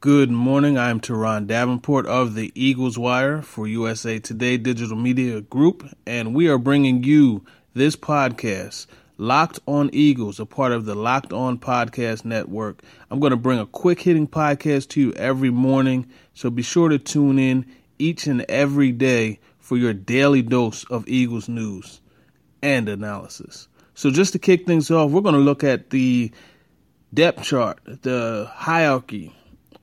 Good morning. I'm Turron Davenport of the Eagles Wire for USA Today Digital Media Group, and we are bringing you this podcast, Locked On Eagles, a part of the Locked On Podcast Network. I'm going to bring a quick hitting podcast to you every morning, so be sure to tune in each and every day for your daily dose of Eagles news and analysis. So, just to kick things off, we're going to look at the depth chart, the hierarchy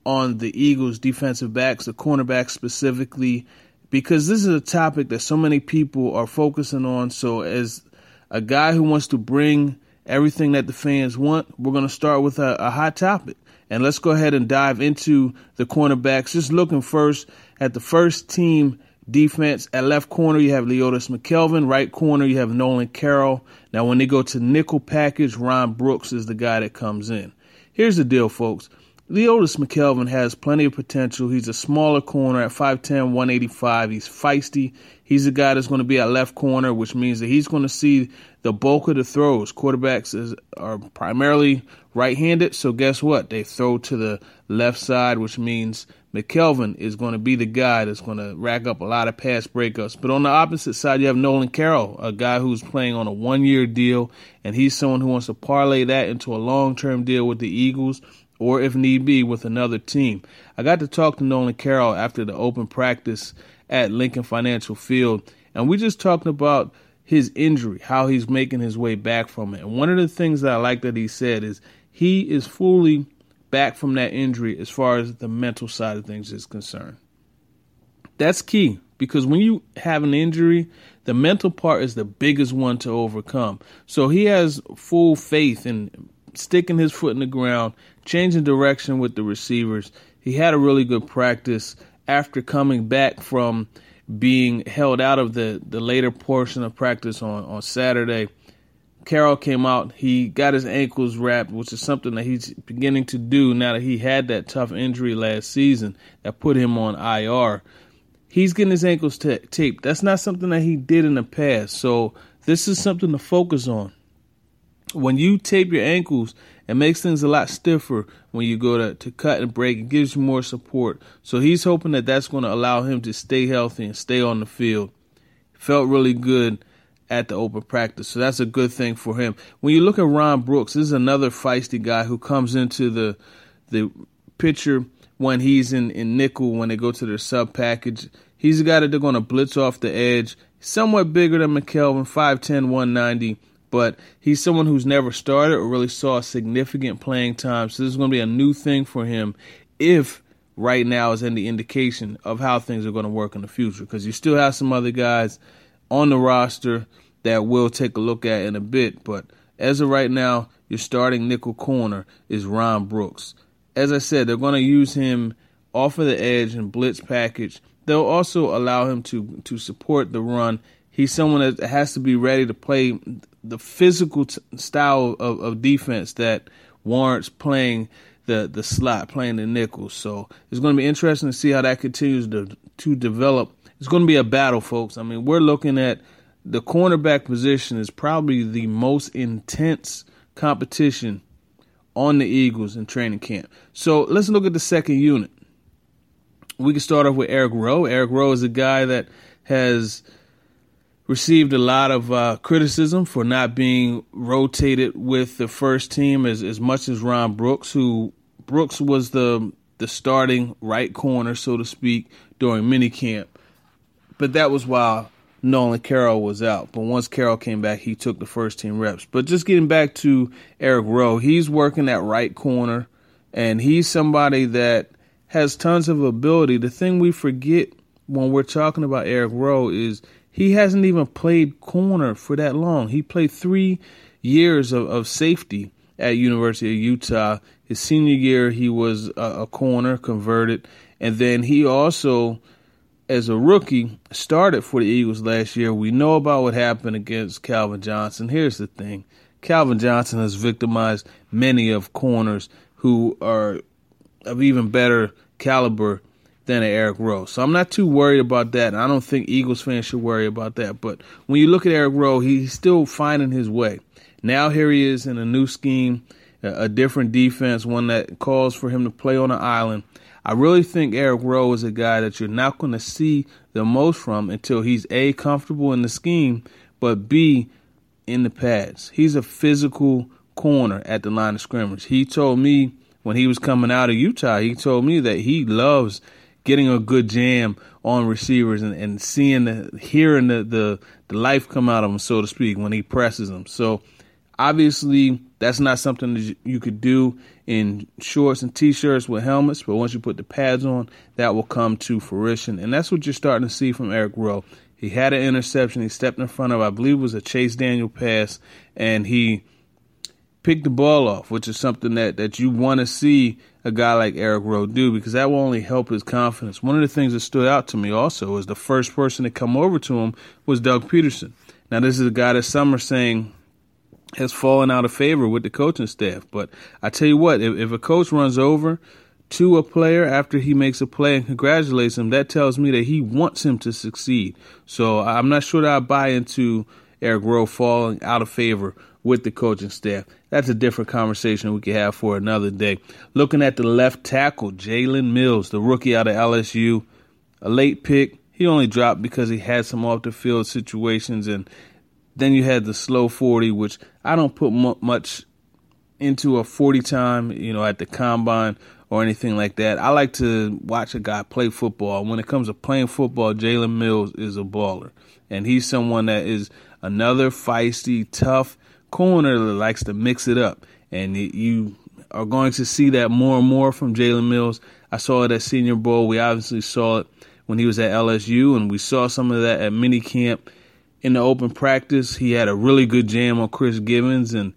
on the Eagles' defensive backs, the cornerbacks specifically, because this is a topic that so many people are focusing on. So, as a guy who wants to bring everything that the fans want, we're going to start with a, a hot topic. And let's go ahead and dive into the cornerbacks. Just looking first at the first team defense. At left corner, you have Leotis McKelvin. Right corner, you have Nolan Carroll. Now, when they go to nickel package, Ron Brooks is the guy that comes in. Here's the deal, folks. Leotis McKelvin has plenty of potential. He's a smaller corner at 5'10, 185. He's feisty. He's a guy that's going to be at left corner, which means that he's going to see the bulk of the throws. Quarterbacks is, are primarily right handed, so guess what? They throw to the left side, which means McKelvin is going to be the guy that's going to rack up a lot of pass breakups. But on the opposite side, you have Nolan Carroll, a guy who's playing on a one year deal, and he's someone who wants to parlay that into a long term deal with the Eagles or if need be with another team. I got to talk to Nolan Carroll after the open practice at Lincoln Financial Field, and we just talked about his injury, how he's making his way back from it. And one of the things that I like that he said is he is fully back from that injury as far as the mental side of things is concerned. That's key because when you have an injury, the mental part is the biggest one to overcome. So he has full faith in sticking his foot in the ground, changing direction with the receivers. He had a really good practice after coming back from being held out of the, the later portion of practice on, on Saturday. Carroll came out. He got his ankles wrapped, which is something that he's beginning to do now that he had that tough injury last season that put him on IR. He's getting his ankles ta taped. That's not something that he did in the past. So this is something to focus on. When you tape your ankles, it makes things a lot stiffer when you go to, to cut and break. It gives you more support. So he's hoping that that's going to allow him to stay healthy and stay on the field. Felt really good at the open practice. So that's a good thing for him. When you look at Ron Brooks, this is another feisty guy who comes into the the picture when he's in, in nickel when they go to their sub package. He's a guy that they're going to blitz off the edge. Somewhat bigger than McKelvin, 5'10, 190, but he's someone who's never started or really saw significant playing time. So this is going to be a new thing for him if right now is any indication of how things are going to work in the future because you still have some other guys on the roster that we'll take a look at in a bit. But as of right now, your starting nickel corner is Ron Brooks. As I said, they're going to use him off of the edge and blitz package. They'll also allow him to to support the run. He's someone that has to be ready to play the physical t- style of, of defense that warrants playing the the slot, playing the nickel. So it's going to be interesting to see how that continues to to develop. It's going to be a battle, folks. I mean, we're looking at the cornerback position is probably the most intense competition on the Eagles in training camp. So let's look at the second unit. We can start off with Eric Rowe. Eric Rowe is a guy that has received a lot of uh, criticism for not being rotated with the first team as, as much as Ron Brooks, who Brooks was the the starting right corner, so to speak, during minicamp. But that was while Nolan Carroll was out. But once Carroll came back, he took the first team reps. But just getting back to Eric Rowe, he's working at right corner, and he's somebody that has tons of ability. The thing we forget when we're talking about Eric Rowe is he hasn't even played corner for that long. He played three years of, of safety at University of Utah. His senior year, he was a, a corner converted, and then he also, as a rookie, started for the Eagles last year. We know about what happened against Calvin Johnson. Here's the thing: Calvin Johnson has victimized many of corners who are of even better caliber than Eric Rowe. So I'm not too worried about that. And I don't think Eagles fans should worry about that. But when you look at Eric Rowe, he's still finding his way. Now here he is in a new scheme, a different defense, one that calls for him to play on an island. I really think Eric Rowe is a guy that you're not going to see the most from until he's A, comfortable in the scheme, but B, in the pads. He's a physical corner at the line of scrimmage. He told me when he was coming out of Utah, he told me that he loves getting a good jam on receivers and, and seeing the hearing the, the the life come out of him, so to speak, when he presses them. So obviously that's not something that you could do in shorts and t-shirts with helmets, but once you put the pads on, that will come to fruition. And that's what you're starting to see from Eric Rowe. He had an interception. He stepped in front of, I believe, it was a Chase Daniel pass, and he picked the ball off, which is something that, that you want to see a guy like Eric Rowe do because that will only help his confidence. One of the things that stood out to me also is the first person to come over to him was Doug Pederson. Now, this is a guy that some are saying has fallen out of favor with the coaching staff. But I tell you what, if, if a coach runs over to a player after he makes a play and congratulates him, that tells me that he wants him to succeed. So I'm not sure that I buy into Eric Rowe falling out of favor with the coaching staff. That's a different conversation we could have for another day. Looking at the left tackle, Jalen Mills, the rookie out of LSU, a late pick. He only dropped because he had some off the field situations, and then you had the slow 40, which I don't put much into a 40 time, you know, at the combine or anything like that. I like to watch a guy play football. When it comes to playing football, Jalen Mills is a baller. And he's someone that is another feisty, tough, corner that likes to mix it up. And you are going to see that more and more from Jalen Mills. I saw it at Senior Bowl. We obviously saw it when he was at LSU, and we saw some of that at mini camp in the open practice. He had a really good jam on Chris Givens, and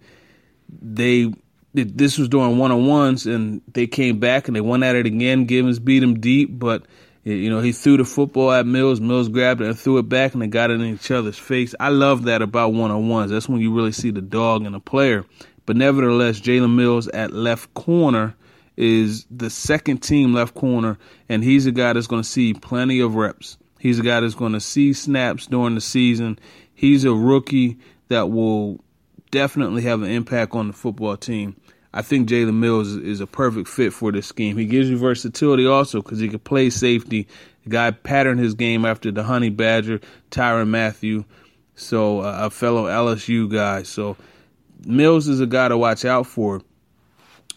they this was during one on ones, and they came back and they went at it again. Givens beat him deep, but you know, he threw the football at Mills. Mills grabbed it and threw it back, and they got it in each other's face. I love that about one on ones. That's when you really see the dog in a player. But nevertheless, Jalen Mills at left corner is the second team left corner, and he's a guy that's going to see plenty of reps. He's a guy that's going to see snaps during the season. He's a rookie that will definitely have an impact on the football team. I think Jalen Mills is a perfect fit for this scheme. He gives you versatility also because he can play safety. The guy patterned his game after the Honey Badger, Tyrann Mathieu, so uh, a fellow LSU guy. So Mills is a guy to watch out for.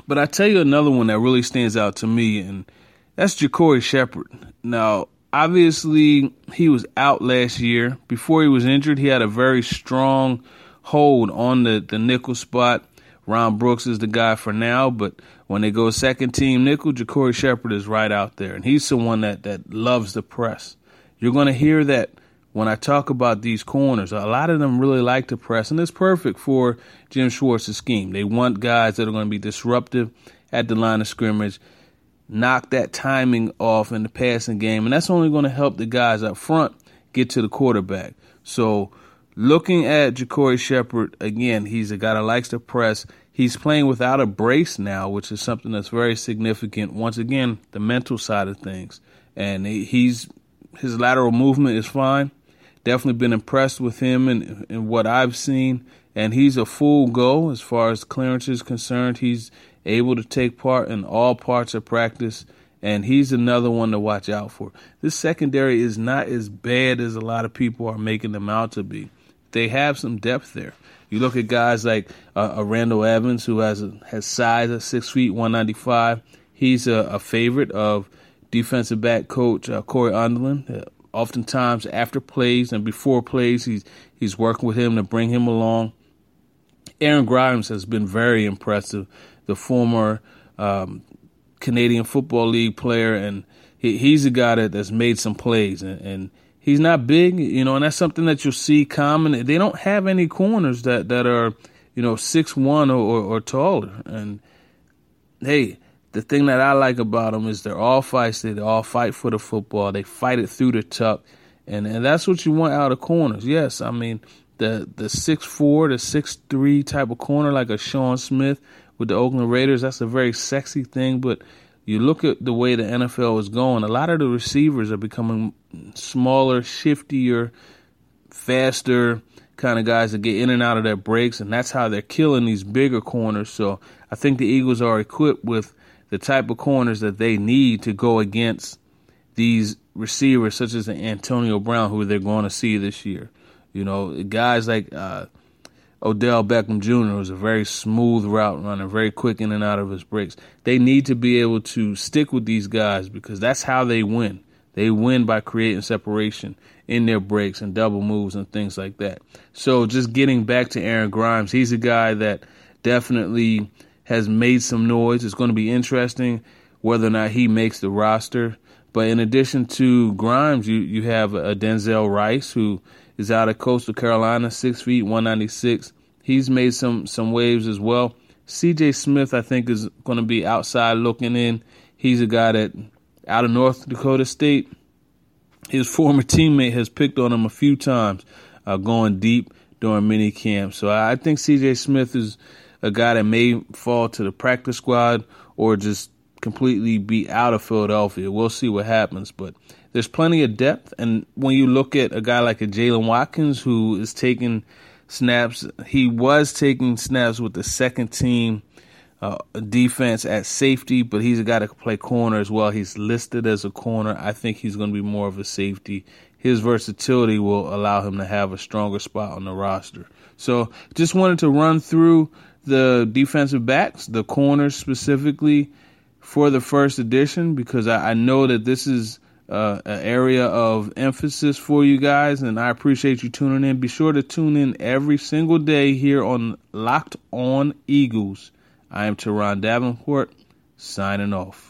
But I tell you another one that really stands out to me, and that's JaCorey Shepherd. Now, obviously, he was out last year. Before he was injured, he had a very strong hold on the, the nickel spot. Ron Brooks is the guy for now, but when they go second team nickel, JaCorey Shepherd is right out there, and he's someone that that loves the press. You're going to hear that when I talk about these corners. A lot of them really like to press, and it's perfect for Jim Schwartz's scheme. They want guys that are going to be disruptive at the line of scrimmage, knock that timing off in the passing game, and that's only going to help the guys up front get to the quarterback. So looking at JaCorey Shepherd, again, he's a guy that likes to press. He's playing without a brace now, which is something that's very significant. Once again, the mental side of things, and he's his lateral movement is fine. Definitely been impressed with him and, and what I've seen, and he's a full go as far as clearance is concerned. He's able to take part in all parts of practice, and he's another one to watch out for. This secondary is not as bad as a lot of people are making them out to be. They have some depth there. You look at guys like uh, a Randall Evans, who has a, has size at six feet, one ninety five. He's a, a, favorite of defensive back coach uh, Cory Undlin. Uh, oftentimes, after plays and before plays, he's he's working with him to bring him along. Aaron Grimes has been very impressive. The former um, Canadian Football League player, and he, he's a guy that, that's made some plays and, and He's not big, you know, and that's something that you'll see common. They don't have any corners that that are, you know, six one or, or, or taller. And hey, the thing that I like about them is they're all feisty. They all fight for the football. They fight it through the tuck, and and that's what you want out of corners. Yes, I mean the the six four, the six three type of corner like a Sean Smith with the Oakland Raiders. That's a very sexy thing, but you look at the way the NFL is going. A lot of the receivers are becoming smaller, shiftier, faster kind of guys that get in and out of their breaks, and that's how they're killing these bigger corners. So I think the Eagles are equipped with the type of corners that they need to go against these receivers, such as Antonio Brown, who they're going to see this year. You know, guys like uh, Odell Beckham Jr. was a very smooth route runner, very quick in and out of his breaks. They need to be able to stick with these guys because that's how they win. They win by creating separation in their breaks and double moves and things like that. So just getting back to Aaron Grimes, he's a guy that definitely has made some noise. It's going to be interesting whether or not he makes the roster. But in addition to Grimes, you, you have a Denzel Rice who is out of Coastal Carolina, six feet, 196. He's made some, some waves as well. CJ Smith, I think, is going to be outside looking in. He's a guy that out of North Dakota State. His former teammate has picked on him a few times, uh, going deep during mini camp. So I think CJ Smith is a guy that may fall to the practice squad or just completely be out of Philadelphia. We'll see what happens, but there's plenty of depth. And when you look at a guy like a Jaylen Watkins who is taking snaps, he was taking snaps with the second team uh, defense at safety, but he's guy to play corner as well. He's listed as a corner. I think he's going to be more of a safety. His versatility will allow him to have a stronger spot on the roster. So just wanted to run through the defensive backs, the corners specifically, for the first edition because I, I know that this is uh, an area of emphasis for you guys, and I appreciate you tuning in. Be sure to tune in every single day here on Locked On Eagles. I am Turron Davenport, signing off.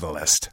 Catalyst.